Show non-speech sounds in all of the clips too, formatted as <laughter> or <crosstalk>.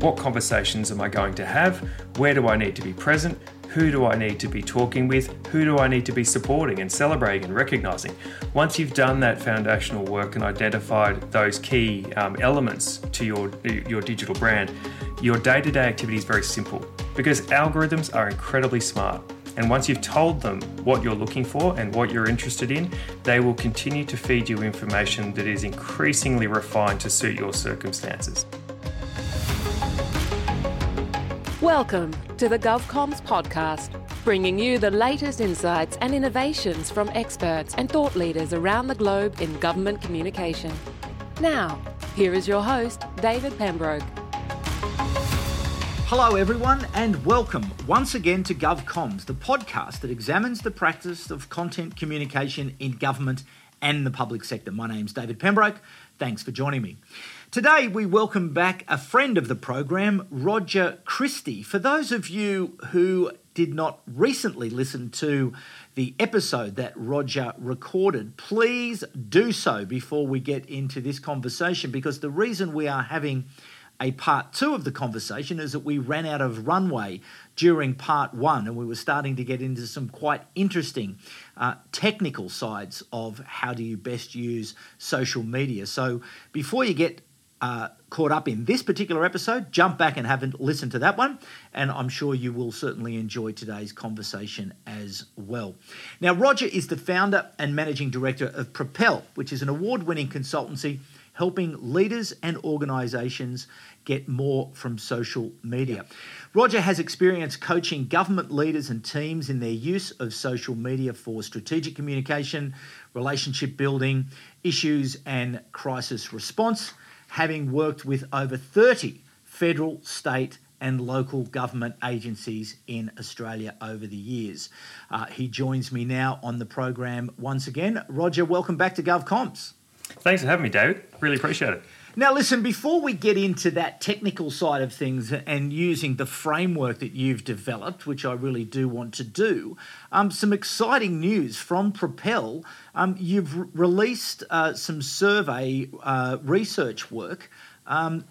what conversations am I going to have, where do I need to be present, who do I need to be talking with, who do I need to be supporting and celebrating and recognizing. Once you've done that foundational work and identified those key um, elements to your, your digital brand, your day to day activity is very simple because algorithms are incredibly smart. And once you've told them what you're looking for and what you're interested in, they will continue to feed you information that is increasingly refined to suit your circumstances. Welcome to the GovComms podcast, bringing you the latest insights and innovations from experts and thought leaders around the globe in government communication. Now, here is your host, David Pembroke. Hello, everyone, and welcome once again to GovComms, the podcast that examines the practice of content communication in government and the public sector. My name's David Pembroke. Thanks for joining me. Today, we welcome back a friend of the program, Roger Christie. For those of you who did not recently listen to the episode that Roger recorded, please do so before we get into this conversation because the reason we are having a part two of the conversation is that we ran out of runway during part one and we were starting to get into some quite interesting uh, technical sides of how do you best use social media. So before you get uh, caught up in this particular episode, jump back and have a listen to that one, and I'm sure you will certainly enjoy today's conversation as well. Now, Roger is the founder and managing director of Propel, which is an award winning consultancy helping leaders and organisations get more from social media. Roger has experience coaching government leaders and teams in their use of social media for strategic communication, relationship building, issues, and crisis response, having worked with over 30 federal, state, and local government agencies in Australia over the years. Uh, he joins me now on the program once again. Roger, welcome back to GovComms. Thanks for having me, David. Really appreciate it. Now, listen, before we get into that technical side of things and using the framework that you've developed, which I really do want to do, um, some exciting news from Propel. Um, you've re- released uh, some survey uh, research work um,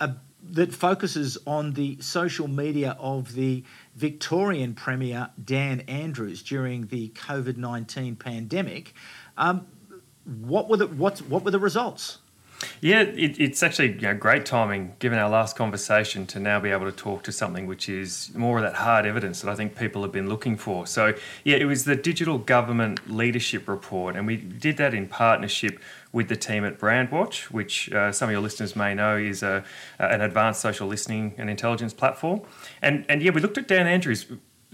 that focuses on the social media of the Victorian Premier Dan Andrews during the COVID 19 pandemic. Um, what, were the, what, what were the results? Yeah, it, it's actually you know, great timing given our last conversation to now be able to talk to something which is more of that hard evidence that I think people have been looking for. So, yeah, it was the Digital Government Leadership Report, and we did that in partnership with the team at Brandwatch, which uh, some of your listeners may know is a, an advanced social listening and intelligence platform. And, and yeah, we looked at Dan Andrews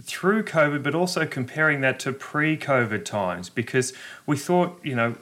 through COVID, but also comparing that to pre COVID times because we thought, you know,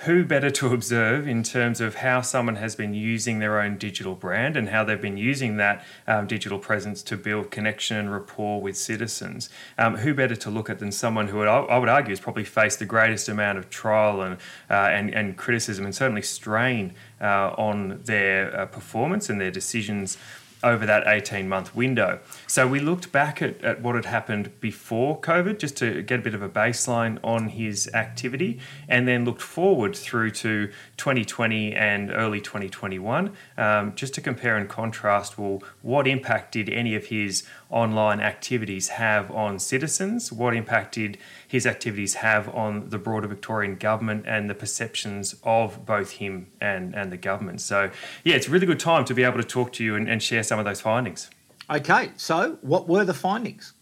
who better to observe in terms of how someone has been using their own digital brand and how they've been using that um, digital presence to build connection and rapport with citizens? Um, who better to look at than someone who would, I would argue has probably faced the greatest amount of trial and uh, and, and criticism and certainly strain uh, on their uh, performance and their decisions over that 18 month window. So we looked back at, at what had happened before COVID just to get a bit of a baseline on his activity and then looked forward through to 2020 and early 2021 um, just to compare and contrast well, what impact did any of his online activities have on citizens? What impact did his activities have on the broader Victorian government and the perceptions of both him and, and the government? So, yeah, it's a really good time to be able to talk to you and, and share some of those findings. Okay, so what were the findings?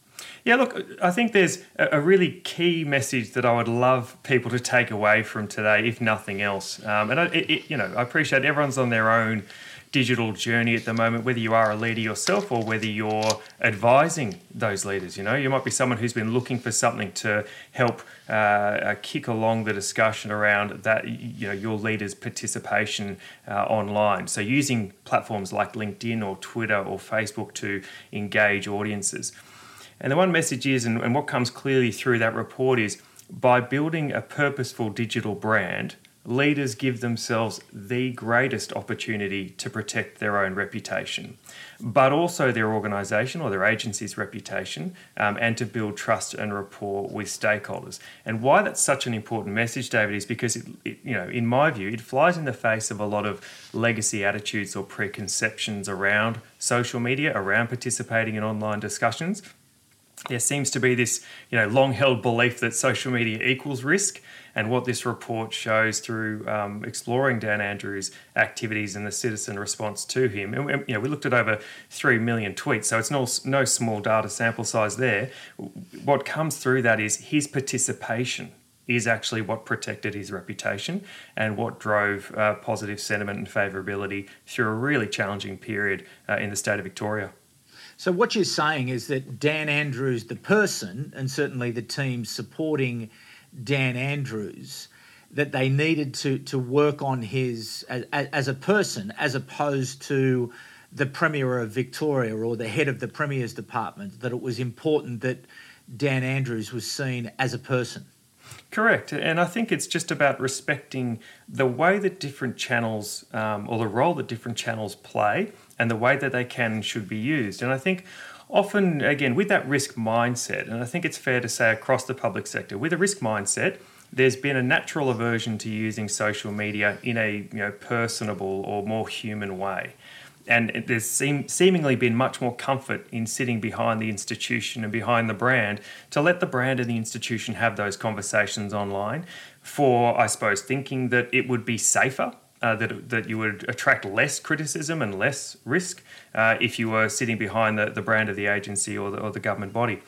Yeah, look, I think there's a really key message that I would love people to take away from today, if nothing else. Um, and I, it, you know, I appreciate everyone's on their own digital journey at the moment, whether you are a leader yourself or whether you're advising those leaders. You know, you might be someone who's been looking for something to help uh, uh, kick along the discussion around that, you know, your leaders' participation uh, online. So using platforms like LinkedIn or Twitter or Facebook to engage audiences. And the one message is, and, and what comes clearly through that report is, by building a purposeful digital brand, leaders give themselves the greatest opportunity to protect their own reputation, but also their organisation or their agency's reputation, um, and to build trust and rapport with stakeholders. And why that's such an important message, David, is because it, it, you know, in my view, it flies in the face of a lot of legacy attitudes or preconceptions around social media, around participating in online discussions there seems to be this you know long held belief that social media equals risk and what this report shows through um, exploring Dan Andrews' activities and the citizen response to him. And, you know, we looked at over 3 million tweets, so it's no, no small data sample size there. What comes through that is his participation is actually what protected his reputation and what drove uh, positive sentiment and favourability through a really challenging period uh, in the state of Victoria. So, what you're saying is that Dan Andrews, the person, and certainly the team supporting Dan Andrews, that they needed to, to work on his as, as a person as opposed to the Premier of Victoria or the head of the Premier's department, that it was important that Dan Andrews was seen as a person. Correct. And I think it's just about respecting the way that different channels um, or the role that different channels play and the way that they can and should be used. And I think often, again, with that risk mindset, and I think it's fair to say across the public sector, with a risk mindset, there's been a natural aversion to using social media in a you know, personable or more human way. And there's seem, seemingly been much more comfort in sitting behind the institution and behind the brand to let the brand and the institution have those conversations online for, I suppose, thinking that it would be safer uh, that, that you would attract less criticism and less risk uh, if you were sitting behind the, the brand of the agency or the, or the government body.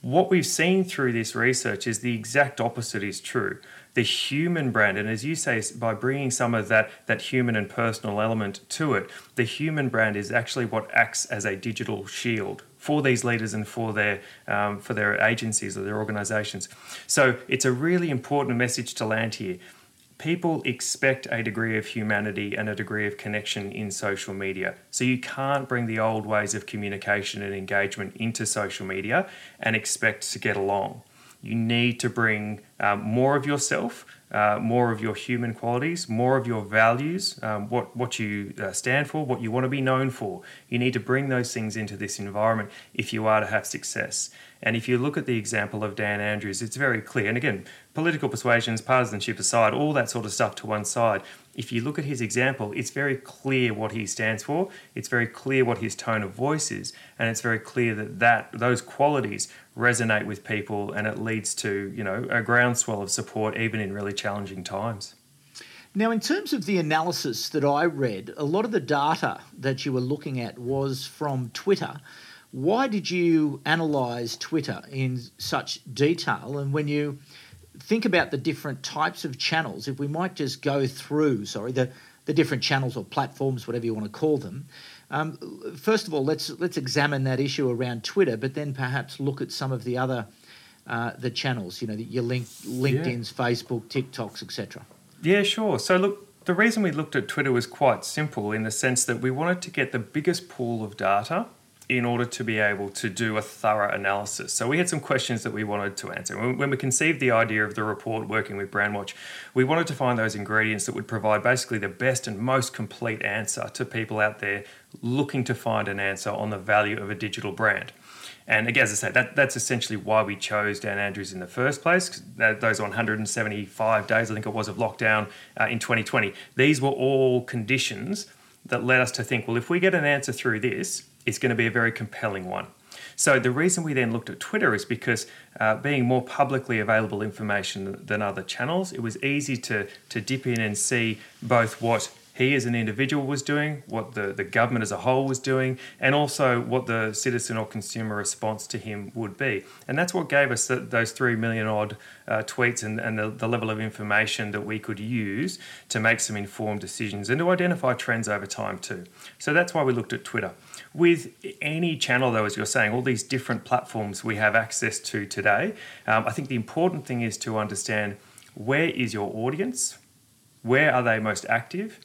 What we've seen through this research is the exact opposite is true. The human brand, and as you say, by bringing some of that, that human and personal element to it, the human brand is actually what acts as a digital shield for these leaders and for their um, for their agencies or their organisations. So it's a really important message to land here people expect a degree of humanity and a degree of connection in social media. So you can't bring the old ways of communication and engagement into social media and expect to get along. You need to bring um, more of yourself, uh, more of your human qualities, more of your values, um, what, what you uh, stand for, what you want to be known for. You need to bring those things into this environment if you are to have success. And if you look at the example of Dan Andrews, it's very clear. And again, political persuasions, partisanship aside, all that sort of stuff to one side. If you look at his example, it's very clear what he stands for. It's very clear what his tone of voice is, and it's very clear that, that those qualities resonate with people, and it leads to you know a groundswell of support even in really challenging times. Now, in terms of the analysis that I read, a lot of the data that you were looking at was from Twitter. Why did you analyse Twitter in such detail? And when you think about the different types of channels, if we might just go through, sorry, the, the different channels or platforms, whatever you want to call them. Um, first of all, let's let's examine that issue around Twitter, but then perhaps look at some of the other uh, the channels. You know, your link, LinkedIn's, yeah. Facebook, TikToks, etc. Yeah, sure. So look, the reason we looked at Twitter was quite simple in the sense that we wanted to get the biggest pool of data in order to be able to do a thorough analysis. So we had some questions that we wanted to answer. When we conceived the idea of the report working with Brandwatch, we wanted to find those ingredients that would provide basically the best and most complete answer to people out there looking to find an answer on the value of a digital brand. And again, as I said, that, that's essentially why we chose Dan Andrews in the first place. Those 175 days, I think it was, of lockdown uh, in 2020, these were all conditions that led us to think, well, if we get an answer through this, it's going to be a very compelling one. So the reason we then looked at Twitter is because uh, being more publicly available information than other channels, it was easy to to dip in and see both what he as an individual was doing, what the, the government as a whole was doing, and also what the citizen or consumer response to him would be. And that's what gave us the, those 3 million odd uh, tweets and, and the, the level of information that we could use to make some informed decisions and to identify trends over time too. So that's why we looked at Twitter. With any channel, though, as you're saying, all these different platforms we have access to today, um, I think the important thing is to understand where is your audience, where are they most active,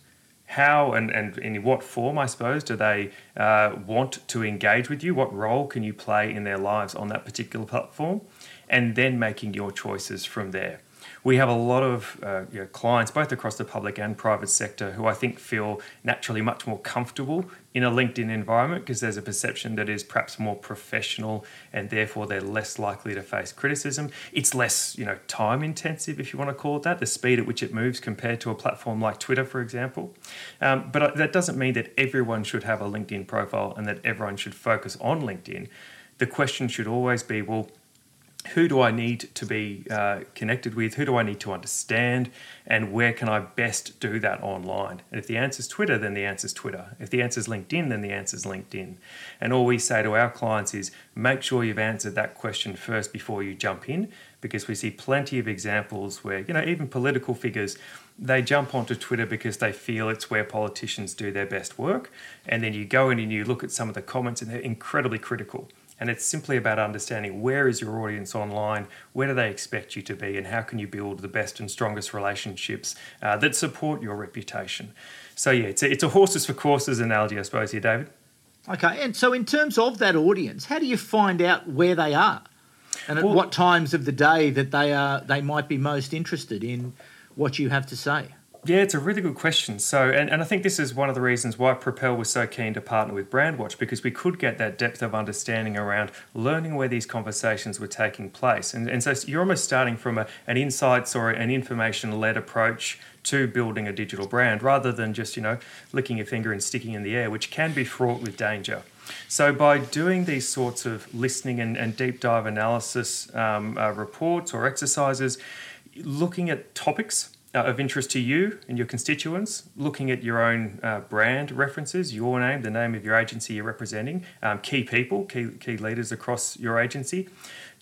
how and, and in what form, I suppose, do they uh, want to engage with you? What role can you play in their lives on that particular platform? And then making your choices from there. We have a lot of uh, you know, clients, both across the public and private sector, who I think feel naturally much more comfortable in a LinkedIn environment because there's a perception that is perhaps more professional and therefore they're less likely to face criticism. It's less, you know, time intensive, if you want to call it that, the speed at which it moves compared to a platform like Twitter, for example. Um, but that doesn't mean that everyone should have a LinkedIn profile and that everyone should focus on LinkedIn. The question should always be, well, who do I need to be uh, connected with? Who do I need to understand? And where can I best do that online? And if the answer is Twitter, then the answer is Twitter. If the answer is LinkedIn, then the answer is LinkedIn. And all we say to our clients is make sure you've answered that question first before you jump in, because we see plenty of examples where, you know, even political figures, they jump onto Twitter because they feel it's where politicians do their best work. And then you go in and you look at some of the comments and they're incredibly critical. And it's simply about understanding where is your audience online, where do they expect you to be, and how can you build the best and strongest relationships uh, that support your reputation. So, yeah, it's a, it's a horses for courses analogy, I suppose, here, David. Okay, and so in terms of that audience, how do you find out where they are? And at well, what times of the day that they are they might be most interested in what you have to say? Yeah, it's a really good question. So, and, and I think this is one of the reasons why Propel was so keen to partner with Brandwatch because we could get that depth of understanding around learning where these conversations were taking place. And, and so you're almost starting from a, an insights or an information led approach to building a digital brand rather than just, you know, licking your finger and sticking in the air, which can be fraught with danger. So, by doing these sorts of listening and, and deep dive analysis um, uh, reports or exercises, looking at topics uh, of interest to you and your constituents, looking at your own uh, brand references, your name, the name of your agency you're representing, um, key people, key, key leaders across your agency.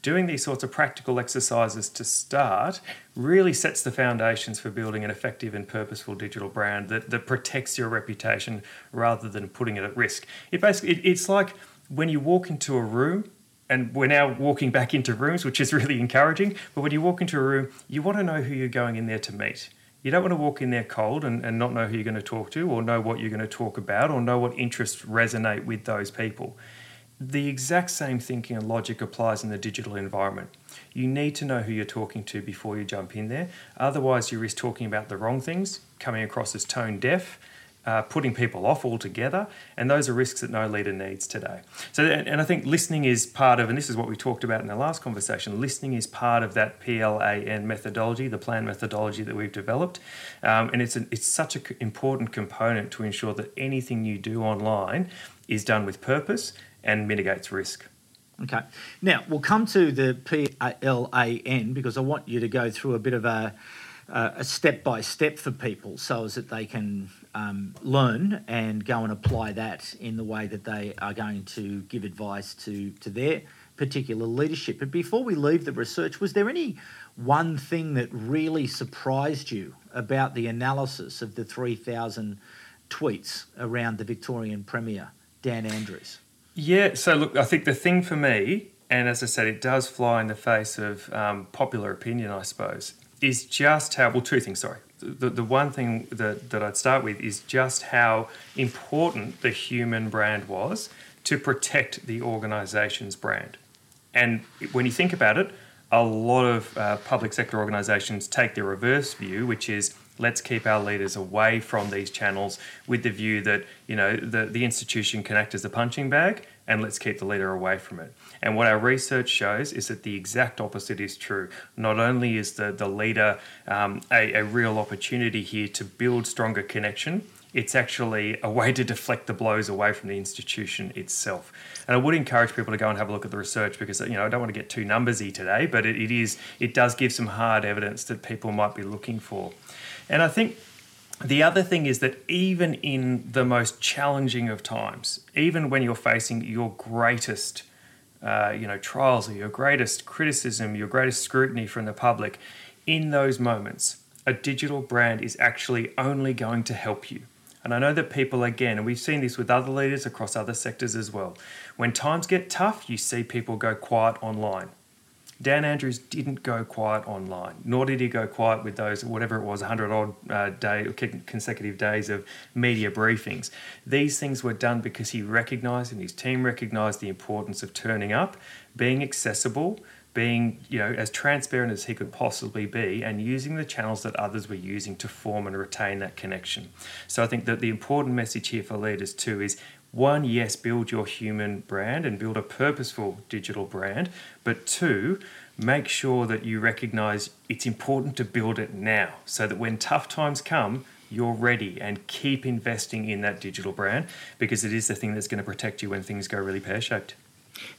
Doing these sorts of practical exercises to start really sets the foundations for building an effective and purposeful digital brand that, that protects your reputation rather than putting it at risk. It basically it, it's like when you walk into a room and we're now walking back into rooms, which is really encouraging. But when you walk into a room, you want to know who you're going in there to meet. You don't want to walk in there cold and, and not know who you're going to talk to, or know what you're going to talk about, or know what interests resonate with those people. The exact same thinking and logic applies in the digital environment. You need to know who you're talking to before you jump in there. Otherwise, you risk talking about the wrong things, coming across as tone deaf, uh, putting people off altogether, and those are risks that no leader needs today. So, and I think listening is part of, and this is what we talked about in the last conversation. Listening is part of that PLAN methodology, the plan methodology that we've developed, um, and it's an, it's such an important component to ensure that anything you do online is done with purpose and mitigates risk. Okay. Now we'll come to the PLAN because I want you to go through a bit of a a step by step for people so as that they can um, learn and go and apply that in the way that they are going to give advice to, to their particular leadership. But before we leave the research, was there any one thing that really surprised you about the analysis of the 3,000 tweets around the Victorian Premier, Dan Andrews? Yeah, so look, I think the thing for me, and as I said, it does fly in the face of um, popular opinion, I suppose, is just how, well, two things, sorry the, the one thing that, that I'd start with is just how important the human brand was to protect the organization's brand. And when you think about it, a lot of uh, public sector organizations take the reverse view, which is let's keep our leaders away from these channels with the view that you know the, the institution can act as a punching bag and let's keep the leader away from it. And what our research shows is that the exact opposite is true. Not only is the, the leader um, a, a real opportunity here to build stronger connection, it's actually a way to deflect the blows away from the institution itself. And I would encourage people to go and have a look at the research because you know I don't want to get too numbersy today, but it, it is it does give some hard evidence that people might be looking for. And I think the other thing is that even in the most challenging of times, even when you're facing your greatest, uh, you know, trials or your greatest criticism, your greatest scrutiny from the public, in those moments, a digital brand is actually only going to help you. And I know that people, again, and we've seen this with other leaders across other sectors as well, when times get tough, you see people go quiet online. Dan Andrews didn't go quiet online, nor did he go quiet with those, whatever it was, 100 odd uh, day, consecutive days of media briefings. These things were done because he recognised and his team recognised the importance of turning up, being accessible, being you know as transparent as he could possibly be and using the channels that others were using to form and retain that connection so i think that the important message here for leaders too is one yes build your human brand and build a purposeful digital brand but two make sure that you recognize it's important to build it now so that when tough times come you're ready and keep investing in that digital brand because it is the thing that's going to protect you when things go really pear-shaped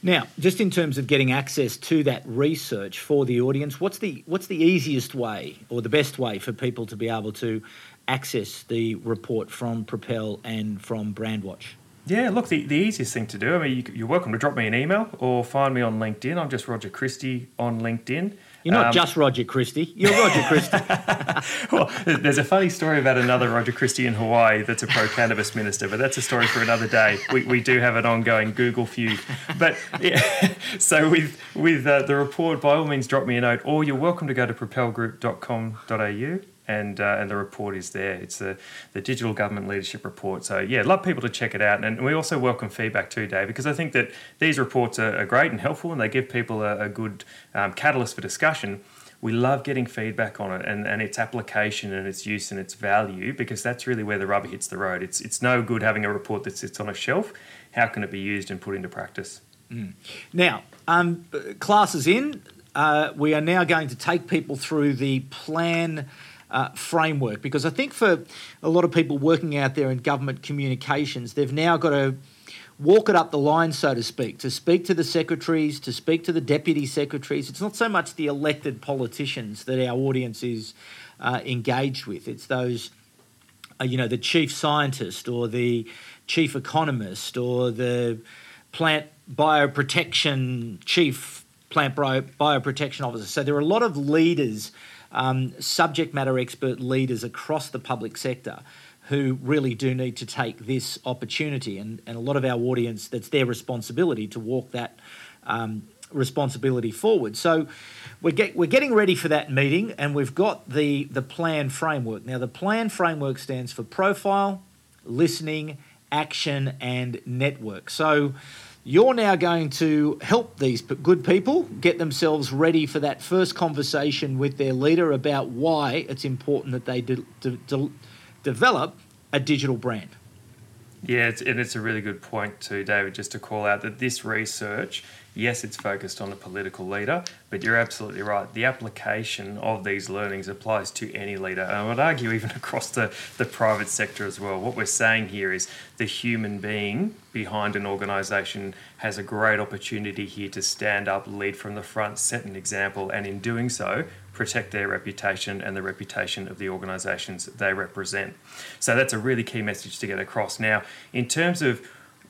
now, just in terms of getting access to that research for the audience, what's the what's the easiest way or the best way for people to be able to access the report from Propel and from Brandwatch? Yeah, look, the, the easiest thing to do, I mean, you, are welcome to drop me an email or find me on LinkedIn. I'm just Roger Christie on LinkedIn. You're not um, just Roger Christie. You're Roger Christie. <laughs> <laughs> well, there's a funny story about another Roger Christie in Hawaii that's a pro cannabis minister, but that's a story for another day. We, we do have an ongoing Google feud. But yeah, <laughs> so with with uh, the report, by all means, drop me a note, or you're welcome to go to propelgroup.com.au and uh, and the report is there. It's the the digital government leadership report. So yeah, love people to check it out, and we also welcome feedback too, Dave, because I think that these reports are, are great and helpful, and they give people a, a good um, catalyst for discussion. We love getting feedback on it and, and its application and its use and its value because that's really where the rubber hits the road. It's it's no good having a report that sits on a shelf. How can it be used and put into practice? Mm. Now, um, classes in. Uh, we are now going to take people through the plan uh, framework because I think for a lot of people working out there in government communications, they've now got to walk it up the line, so to speak, to speak to the secretaries, to speak to the deputy secretaries. It's not so much the elected politicians that our audience is uh, engaged with, it's those, uh, you know, the chief scientist or the chief economist or the plant bioprotection chief plant bio, bioprotection officer. So there are a lot of leaders um, subject matter expert leaders across the public sector who really do need to take this opportunity. And, and a lot of our audience, that's their responsibility to walk that um, responsibility forward. So we're, get, we're getting ready for that meeting and we've got the, the plan framework. Now, the plan framework stands for profile, listening, action, and network. So you're now going to help these good people get themselves ready for that first conversation with their leader about why it's important that they de- de- de- develop a digital brand. Yeah, it's, and it's a really good point too, David, just to call out that this research yes, it's focused on a political leader, but you're absolutely right. The application of these learnings applies to any leader. And I would argue even <laughs> across the, the private sector as well. What we're saying here is the human being behind an organisation has a great opportunity here to stand up, lead from the front, set an example, and in doing so, protect their reputation and the reputation of the organisations they represent. So that's a really key message to get across. Now, in terms of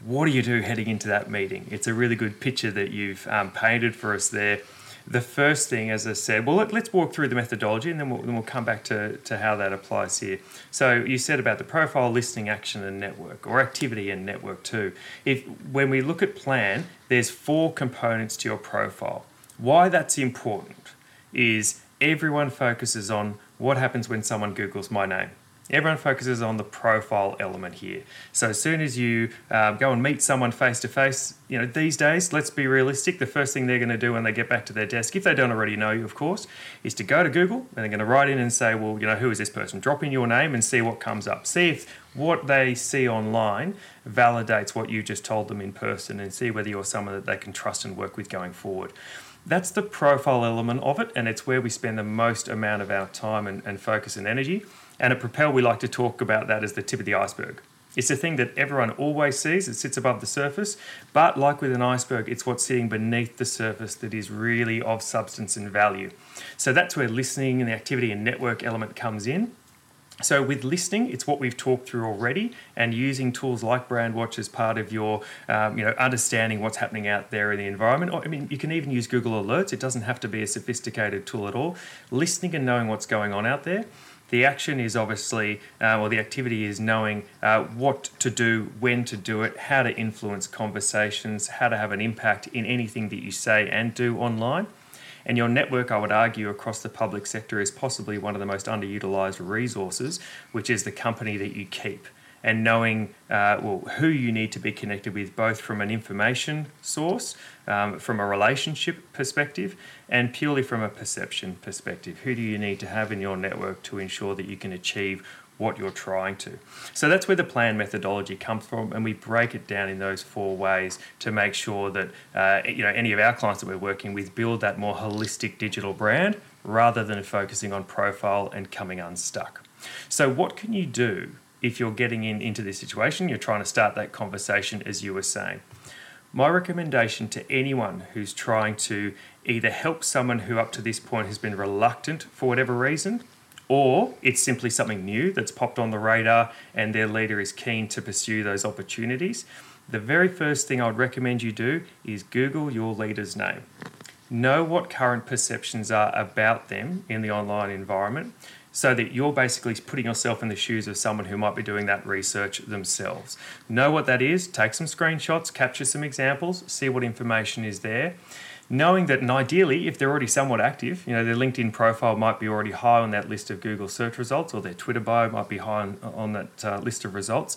what do you do heading into that meeting? It's a really good picture that you've um, painted for us there. The first thing, as I said, well, let, us walk through the methodology and then we'll, then we'll come back to, to how that applies here. So, you said about the profile, listening, action, and network, or activity and network too. If When we look at plan, there's four components to your profile. Why that's important is everyone focuses on what happens when someone Googles my name Everyone focuses on the profile element here. So as soon as you um, go and meet someone face to face, you know these days, let's be realistic. The first thing they're going to do when they get back to their desk, if they don't already know you, of course, is to go to Google and they're going to write in and say, well, you know, who is this person? Drop in your name and see what comes up. See if what they see online validates what you just told them in person, and see whether you're someone that they can trust and work with going forward that's the profile element of it, and it's where we spend the most amount of our time and, and focus and energy. And at Propel, we like to talk about that as the tip of the iceberg. It's the thing that everyone always sees, it sits above the surface, but like with an iceberg, it's what's sitting beneath the surface that is really of substance and value. So that's where listening and the activity and network element comes in. So with listening, it's what we've talked through already, and using tools like Brandwatch as part of your, um, you know, understanding what's happening out there in the environment. Or, I mean, you can even use Google Alerts. It doesn't have to be a sophisticated tool at all. Listening and knowing what's going on out there. The action is obviously, uh, or the activity is knowing uh, what to do, when to do it, how to influence conversations, how to have an impact in anything that you say and do online. And your network, I would argue, across the public sector is possibly one of the most underutilized resources, which is the company that you keep. And knowing uh, well who you need to be connected with, both from an information source, um, from a relationship perspective, and purely from a perception perspective. Who do you need to have in your network to ensure that you can achieve what you're trying to. So that's where the plan methodology comes from, and we break it down in those four ways to make sure that uh, you know any of our clients that we're working with build that more holistic digital brand rather than focusing on profile and coming unstuck. So what can you do if you're getting in into this situation? You're trying to start that conversation as you were saying. My recommendation to anyone who's trying to either help someone who up to this point has been reluctant for whatever reason or it's simply something new that's popped on the radar and their leader is keen to pursue those opportunities. The very first thing I would recommend you do is Google your leader's name. Know what current perceptions are about them in the online environment so that you're basically putting yourself in the shoes of someone who might be doing that research themselves. Know what that is, take some screenshots, capture some examples, see what information is there knowing that and ideally if they're already somewhat active you know their linkedin profile might be already high on that list of google search results or their twitter bio might be high on, on that uh, list of results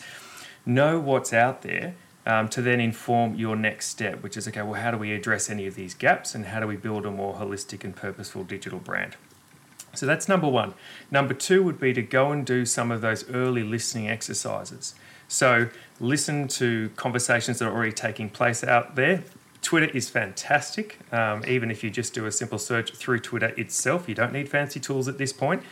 know what's out there um, to then inform your next step which is okay well how do we address any of these gaps and how do we build a more holistic and purposeful digital brand so that's number one number two would be to go and do some of those early listening exercises so listen to conversations that are already taking place out there Twitter is fantastic. Um, even if you just do a simple search through Twitter itself, you don't need fancy tools at this point.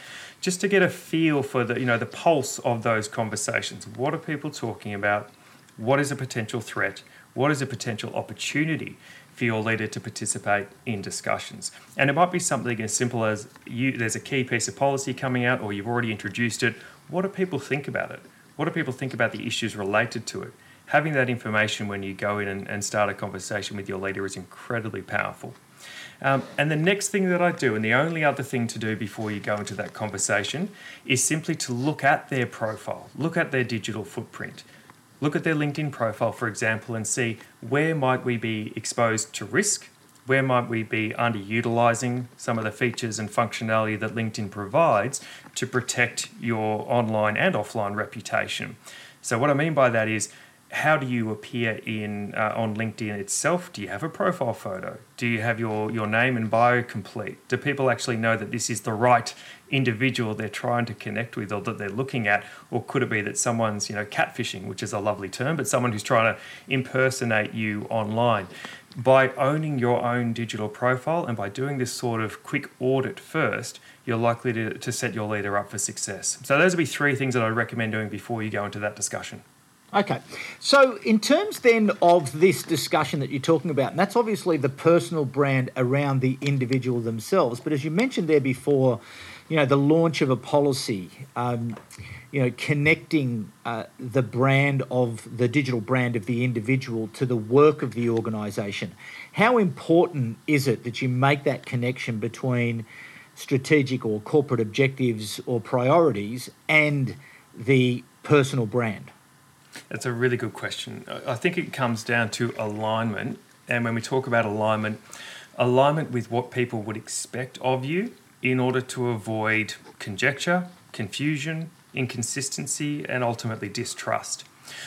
Just to get a feel for the you know the pulse of those conversations. What are people talking about? What is a potential threat? What is a potential opportunity for your leader to participate in discussions? And it might be something as simple as you there's a key piece of policy coming out, or you've already introduced it. What do people think about it? What do people think about the issues related to it? having that information when you go in and, and start a conversation with your leader is incredibly powerful. Um, and the next thing that I do, and the only other thing to do before you go into that conversation, is simply to look at their profile, look at their digital footprint, look at their LinkedIn profile, for example, and see where might we be exposed to risk, where might we be underutilizing some of the features and functionality that LinkedIn provides to protect your online and offline reputation. So, what I mean by that is how do you appear in uh, on LinkedIn itself? Do you have a profile photo? Do you have your, your name and bio complete? Do people actually know that this is the right individual they're trying to connect with or that they're looking at? Or could it be that someone's, you know, catfishing, which is a lovely term, but someone who's trying to impersonate you online? By owning your own digital profile and by doing this sort of quick audit first, you're likely to, to set your leader up for success. So those would be three things that I'd recommend doing before you go into that discussion. Okay. So, in terms then of this discussion that you're talking about, and that's obviously the personal brand around the individual themselves, but as you mentioned there before, you know, the launch of a policy, um, you know, connecting uh, the brand of the digital brand of the individual to the work of the organisation. How important is it that you make that connection between strategic or corporate objectives or priorities and the personal brand? That's a really good question. I think it comes down to alignment. And when we talk about alignment, alignment with what people would expect of you in order to avoid conjecture, confusion, inconsistency, and ultimately distrust.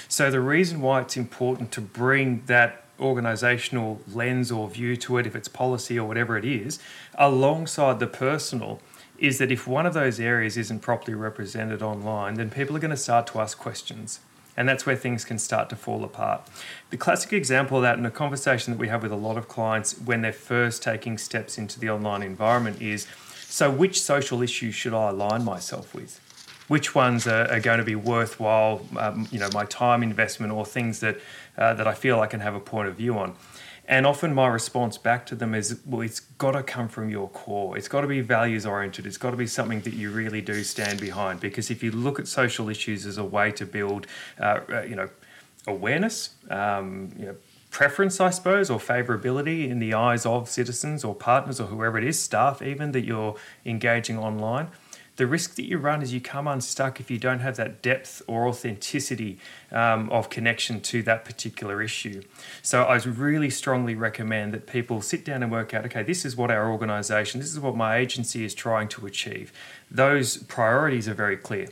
So, the reason why it's important to bring that organizational lens or view to it, if it's policy or whatever it is, alongside the personal, is that if one of those areas isn't properly represented online, then people are going to start to ask questions. And that's where things can start to fall apart. The classic example of that in a conversation that we have with a lot of clients when they're first taking steps into the online environment is so, which social issues should I align myself with? Which ones are, are going to be worthwhile, um, you know, my time investment or things that, uh, that I feel I can have a point of view on? And often my response back to them is, well, it's got to come from your core. It's got to be values oriented. It's got to be something that you really do stand behind. Because if you look at social issues as a way to build, uh, uh, you know, awareness, um, you know, preference, I suppose, or favourability in the eyes of citizens or partners or whoever it is, staff even that you're engaging online, the risk that you run is you come unstuck if you don't have that depth or authenticity um, of connection to that particular issue. So I really strongly recommend that people sit down and work out okay, this is what our organisation, this is what my agency is trying to achieve. Those priorities are very clear.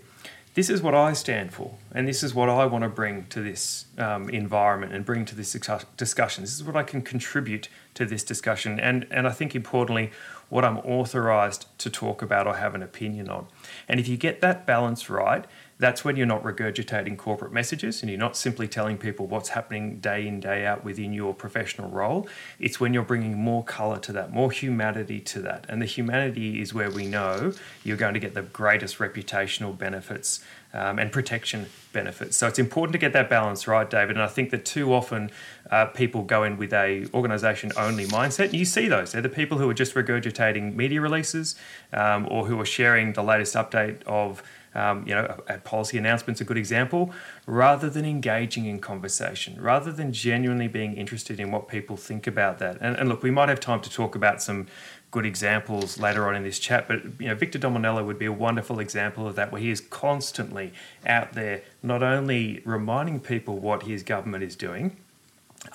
this is what I stand for, and this is what I want to bring to this um, environment and bring to this discussion. This is what I can contribute to this discussion, and and I think importantly, what I'm authorised to talk about or have an opinion on. And if you get that balance right, that's when you're not regurgitating corporate messages and you're not simply telling people what's happening day in, day out within your professional role. It's when you're bringing more colour to that, more humanity to that. And the humanity is where we know you're going to get the greatest reputational benefits um, and protection benefits. So it's important to get that balance right, David. And I think that too often uh, people go in with a organisation only mindset. And you see those. They're the people who are just regurgitating media releases um, or who are sharing the latest update of um, you know, a, a policy announcement's a good example, rather than engaging in conversation, rather than genuinely being interested in what people think about that. And, and look, we might have time to talk about some good examples later on in this chat, but you know, Victor Dominello would be a wonderful example of that, where he is constantly out there, not only reminding people what his government is doing,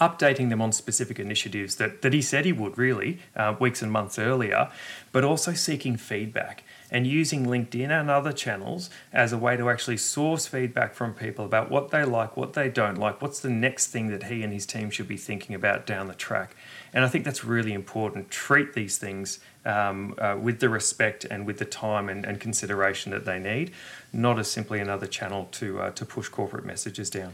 updating them on specific initiatives that, that he said he would really uh, weeks and months earlier, but also seeking feedback and using LinkedIn and other channels as a way to actually source feedback from people about what they like, what they don't like, what's the next thing that he and his team should be thinking about down the track. And I think that's really important. Treat these things um, uh, with the respect and with the time and, and, consideration that they need, not as simply another channel to, uh, to push corporate messages down.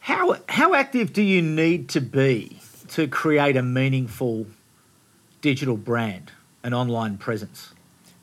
How, how active do you need to be to create a meaningful digital brand, an online presence?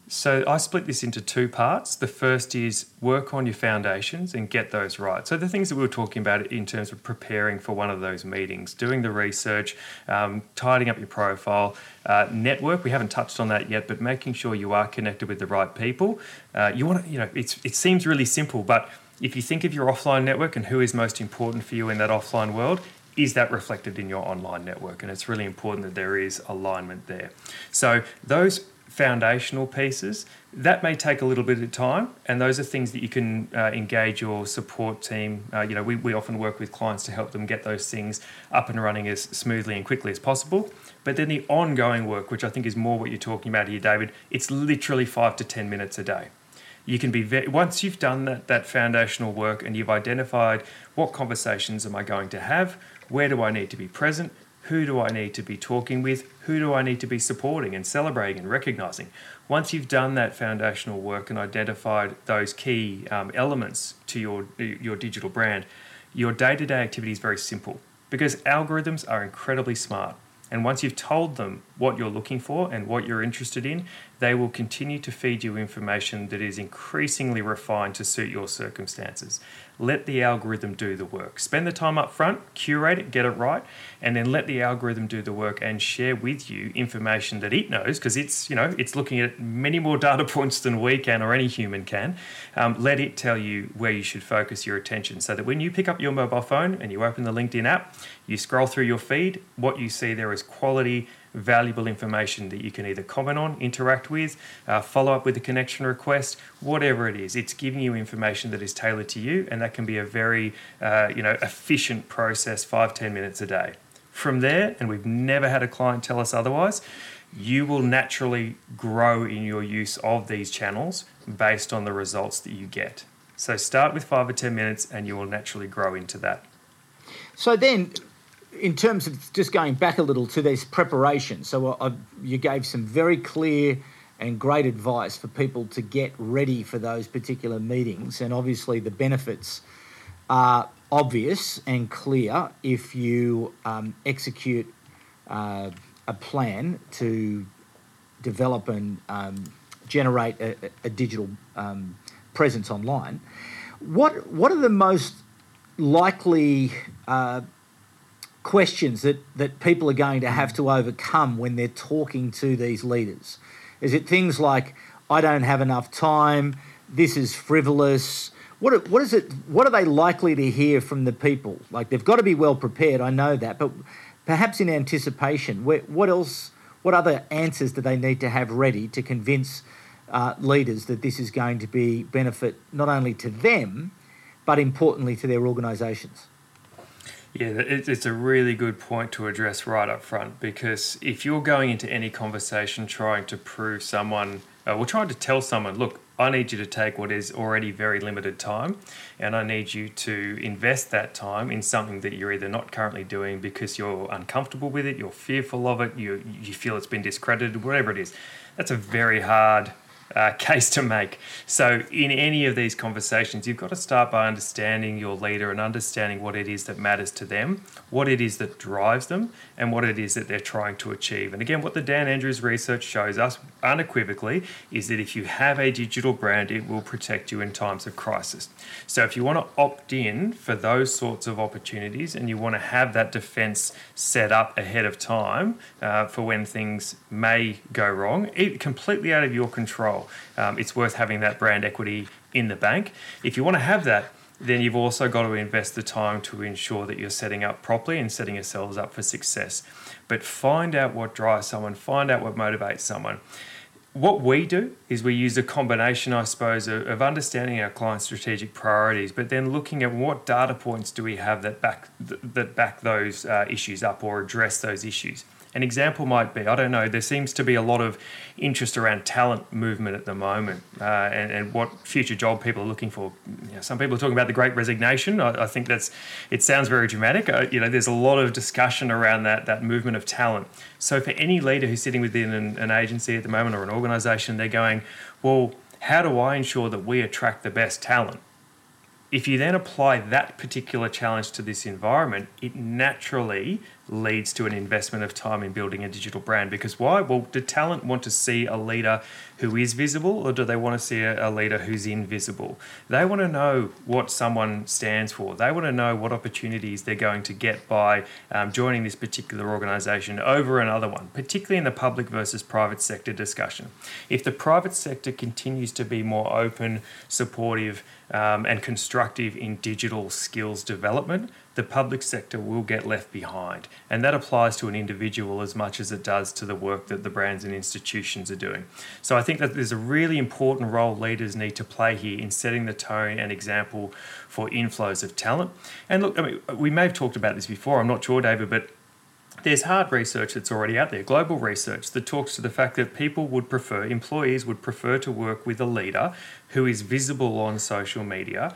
So I split this into two parts. The first is work on your foundations and get those right. So the things that we were talking about in terms of preparing for one of those meetings, doing the research, um, tidying up your profile, uh, network. We haven't touched on that yet, but making sure you are connected with the right people. Uh, you want to, you know, it's it seems really simple, but if you think of your offline network and who is most important for you in that offline world, is that reflected in your online network? And it's really important that there is alignment there. So those foundational pieces. That may take a little bit of time, and those are things that you can uh, engage your support team. Uh, you know, we, we often work with clients to help them get those things up and running as smoothly and quickly as possible. But then the ongoing work, which I think is more what you're talking about here, David, it's literally five to 10 minutes a day. You can be very, once you've done that, that foundational work and you've identified what conversations am I going to have, where do I need to be present, who do I need to be talking with? Who do I need to be supporting and celebrating and recognizing? Once you've done that foundational work and identified those key um, elements to your, your digital brand, your day to day activity is very simple because algorithms are incredibly smart. And once you've told them what you're looking for and what you're interested in, they will continue to feed you information that is increasingly refined to suit your circumstances. Let the algorithm do the work. Spend the time up front, curate it, get it right, and then let the algorithm do the work and share with you information that it knows because it's you know it's looking at many more data <laughs> points than we can or any human can. Um, let it tell you where you should focus your attention so that when you pick up your mobile phone and you open the LinkedIn app, you scroll through your feed, what you see there is quality valuable information that you can either comment on, interact with, uh, follow up with a connection request, whatever it is. It's giving you information that is tailored to you, and that can be a very uh, you know efficient process, five ten minutes a day. From there, and we've never had a client tell us otherwise. You will naturally grow in your use of these channels based on the results that you get. So start with five or 10 minutes and you will naturally grow into that. So then, in terms of just going back a little to this preparation, so I, you gave some very clear and great advice for people to get ready for those particular meetings, and obviously the benefits are obvious and clear if you um, execute uh, a plan to develop and um, generate a, a digital um, presence online. What what are the most likely uh, questions that, that people are going to have to overcome when they're talking to these leaders? Is it things like, I don't have enough time, this is frivolous? What, what is it? What are they likely to hear from the people? Like they've got to be well prepared. I know that, but perhaps in anticipation, what else? What other answers do they need to have ready to convince uh, leaders that this is going to be benefit not only to them, but importantly to their organisations? Yeah, it's a really good point to address right up front because if you're going into any conversation trying to prove someone, uh, trying to tell someone, look, I need you to take what is already very limited time and I need you to invest that time in something that you're either not currently doing because you're uncomfortable with it, you're fearful of it, you, you feel it's been discredited, whatever it is. That's a very hard uh, <laughs> case to make. So, in any of these conversations, you've got to start by understanding your leader and understanding what it is that matters to them, what it is that drives them, and what it is that they're trying to achieve. And again, what the Dan Andrews research shows us unequivocally is that if you have a digital brand, it will protect you in times of crisis. So, if you want to opt in for those sorts of opportunities and you want to have that defense set up ahead of time uh, for when things may go wrong, it, completely out of your control, um, it's worth having that brand equity in the bank. If you want to have that, then you've also got to invest the time to ensure that you're setting up properly and setting yourselves up for success. But find out what drives someone, find out what motivates someone what we do is we use a combination, I suppose, of, of, understanding our client's strategic priorities, but then looking at what data points do we have that back that back those uh, issues up or address those issues. An example might be I don't know, there seems to be a lot of interest around talent movement at the moment uh, and, and, what future job people are looking for. You know, some people are talking about the great resignation. I, I think that's it sounds very dramatic. Uh, you know, there's a lot of discussion around that, that movement of talent. So for any leader who's sitting within an, an agency at the moment or an organization, they're going, well, how do I ensure that we attract the best talent? If you then apply that particular challenge to this environment, it naturally leads to an investment of time in building a digital brand. Because why? Well, do talent want to see a leader who is visible, or do they want to see a, a, leader who's invisible? They want to know what someone stands for. They want to know what opportunities they're going to get by um, joining this particular organisation over another one, particularly in the public versus private sector discussion. If the private sector continues to be more open, supportive, um, and constructive in digital skills development, the public sector will get left behind. And that applies to an individual as much as it does to the work that the brands and institutions are doing. So I think that there's a really important role leaders need to play here in setting the tone and example for inflows of talent. And look, I mean, we may have talked about this before, I'm not sure, David, but there's hard research that's already out there, global research that talks to the fact that people would prefer, employees would prefer to work with a leader who is visible on social media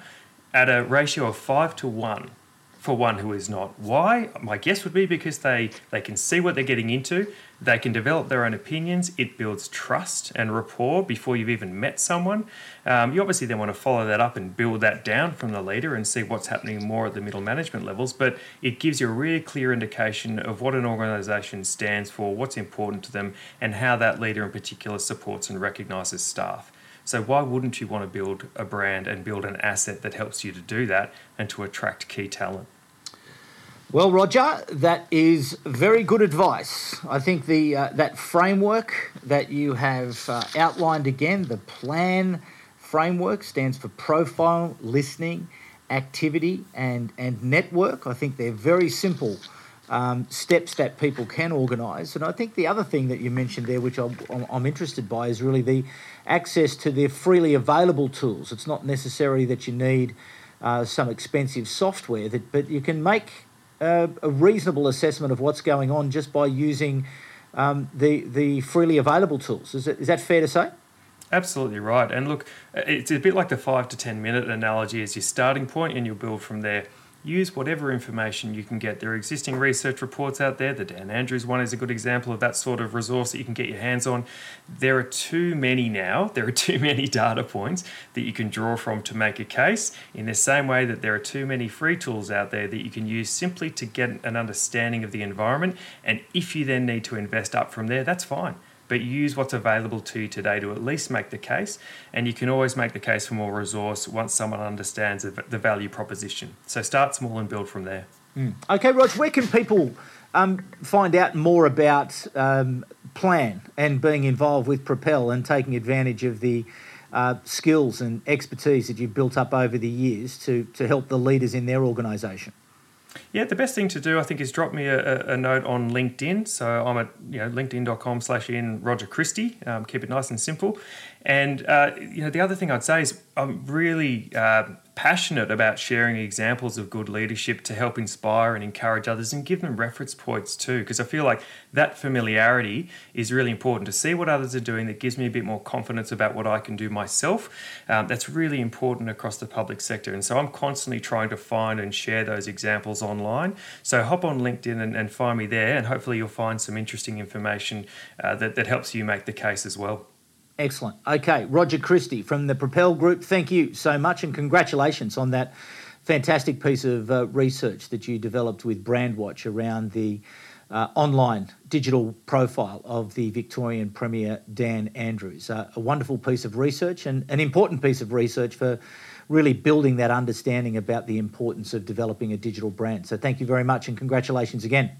at a ratio of five to one for one who is not. Why? My guess would be because they, they can see what they're getting into, they can develop their own opinions, it builds trust and rapport before you've even met someone. Um, you obviously then want to follow that up and build that down from the leader and see what's happening more at the middle management levels, but it gives you a really clear indication of what an organisation stands for, what's important to them, and how that leader in particular supports and recognises staff. So why wouldn't you want to build a brand and build an asset that helps you to do that and to attract key talent? Well, Roger, that is very good advice. I think the uh, that framework that you have uh, outlined again, the plan framework stands for profile, listening, activity, and and network. I think they're very simple um, steps that people can organise. And I think the other thing that you mentioned there, which I'm, I'm interested by, is really the access to their freely available tools. It's not necessary that you need uh, some expensive software, that, but you can make uh, a reasonable assessment of what's going on just by using um, the the freely available tools. Is, it, is that fair to say? Absolutely right. And look, it's a bit like the five to ten minute analogy as your starting point, and you'll build from there use whatever information you can get. There are existing research reports out there. The Dan Andrews one is a good example of that sort of resource that you can get your hands on. There are too many now, <laughs> there are too many data points that you can draw from to make a case, in the same way that there are too many free tools out there that you can use simply to get an understanding of the environment. And if you then need to invest up from there, that's fine but use what's available to you today to at least make the case. And you can always make the case for more resource once someone understands the value proposition. So start small and build from there. Mm. Okay, Rog, where can people um, find out more about um, Plan and being involved with Propel and taking advantage of the uh, skills and expertise that you've built up over the years to, to help the leaders in their organisation? Yeah, the best thing to do, I think, is drop me a, a note on LinkedIn. So I'm at you know linkedin.com slash in Roger Christie. Um, keep it nice and simple. And uh, you know the other thing I'd say is I'm really uh, passionate about sharing examples of good leadership to help inspire and encourage others and give them reference points too. Because I feel like that familiarity is really important to see what others are doing that gives me a bit more confidence about what I can do myself. Um, that's really important across the public sector. And so I'm constantly trying to find and share those examples online. So hop on LinkedIn and, and find me there, and hopefully you'll find some interesting information uh, that, that helps you make the case as well. Excellent. Okay, Roger Christie from the Propel Group, thank you so much and congratulations on that fantastic piece of uh, research that you developed with Brandwatch around the uh, online digital profile of the Victorian Premier Dan Andrews. Uh, a wonderful piece of research and an important piece of research for really building that understanding about the importance of developing a digital brand. So thank you very much and congratulations again.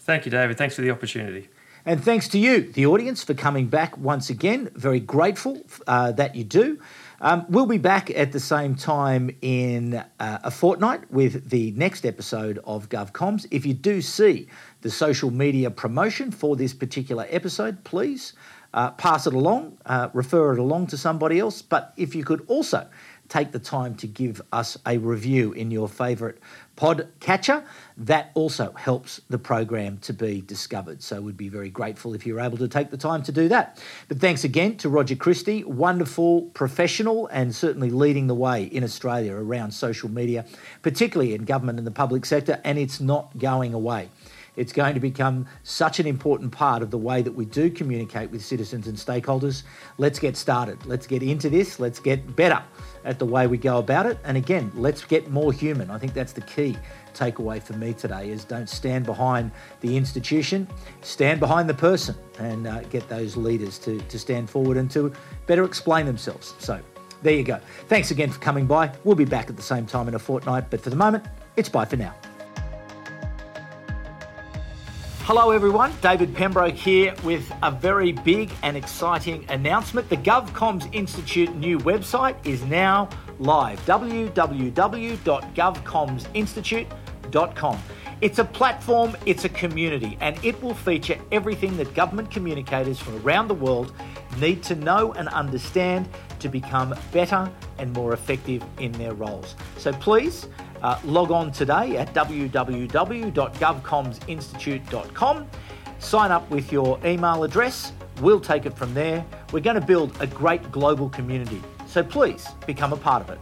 Thank you, David. Thanks for the opportunity. And thanks to you, the audience, for coming back once again. Very grateful uh, that you do. Um, we'll be back at the same time in uh, a fortnight with the next episode of GovComms. If you do see the social media promotion for this particular episode, please uh, pass it along, uh, refer it along to somebody else. But if you could also take the time to give us a review in your favourite podcatcher. That also helps the program to be discovered. So we'd be very grateful if you're able to take the time to do that. But thanks again to Roger Christie, wonderful professional and certainly leading the way in Australia around social media, particularly in government and the public sector, and it's not going away. It's going to become such an important part of the way that we do communicate with citizens and stakeholders. Let's get started. Let's get into this. Let's get better at the way we go about it. And again, let's get more human. I think that's the key takeaway for me today is don't stand behind the institution, stand behind the person and uh, get those leaders to, to stand forward and to better explain themselves. So there you go. Thanks again for coming by. We'll be back at the same time in a fortnight, but for the moment, it's bye for now. Hello, everyone. David Pembroke here with a very big and exciting announcement. The GovComms Institute new website is now live www.govcomsinstitute.com. It's a platform, it's a community, and it will feature everything that government communicators from around the world need to know and understand to become better and more effective in their roles. So please, uh, log on today at www.govcomsinstitute.com. Sign up with your email address. We'll take it from there. We're going to build a great global community. So please become a part of it.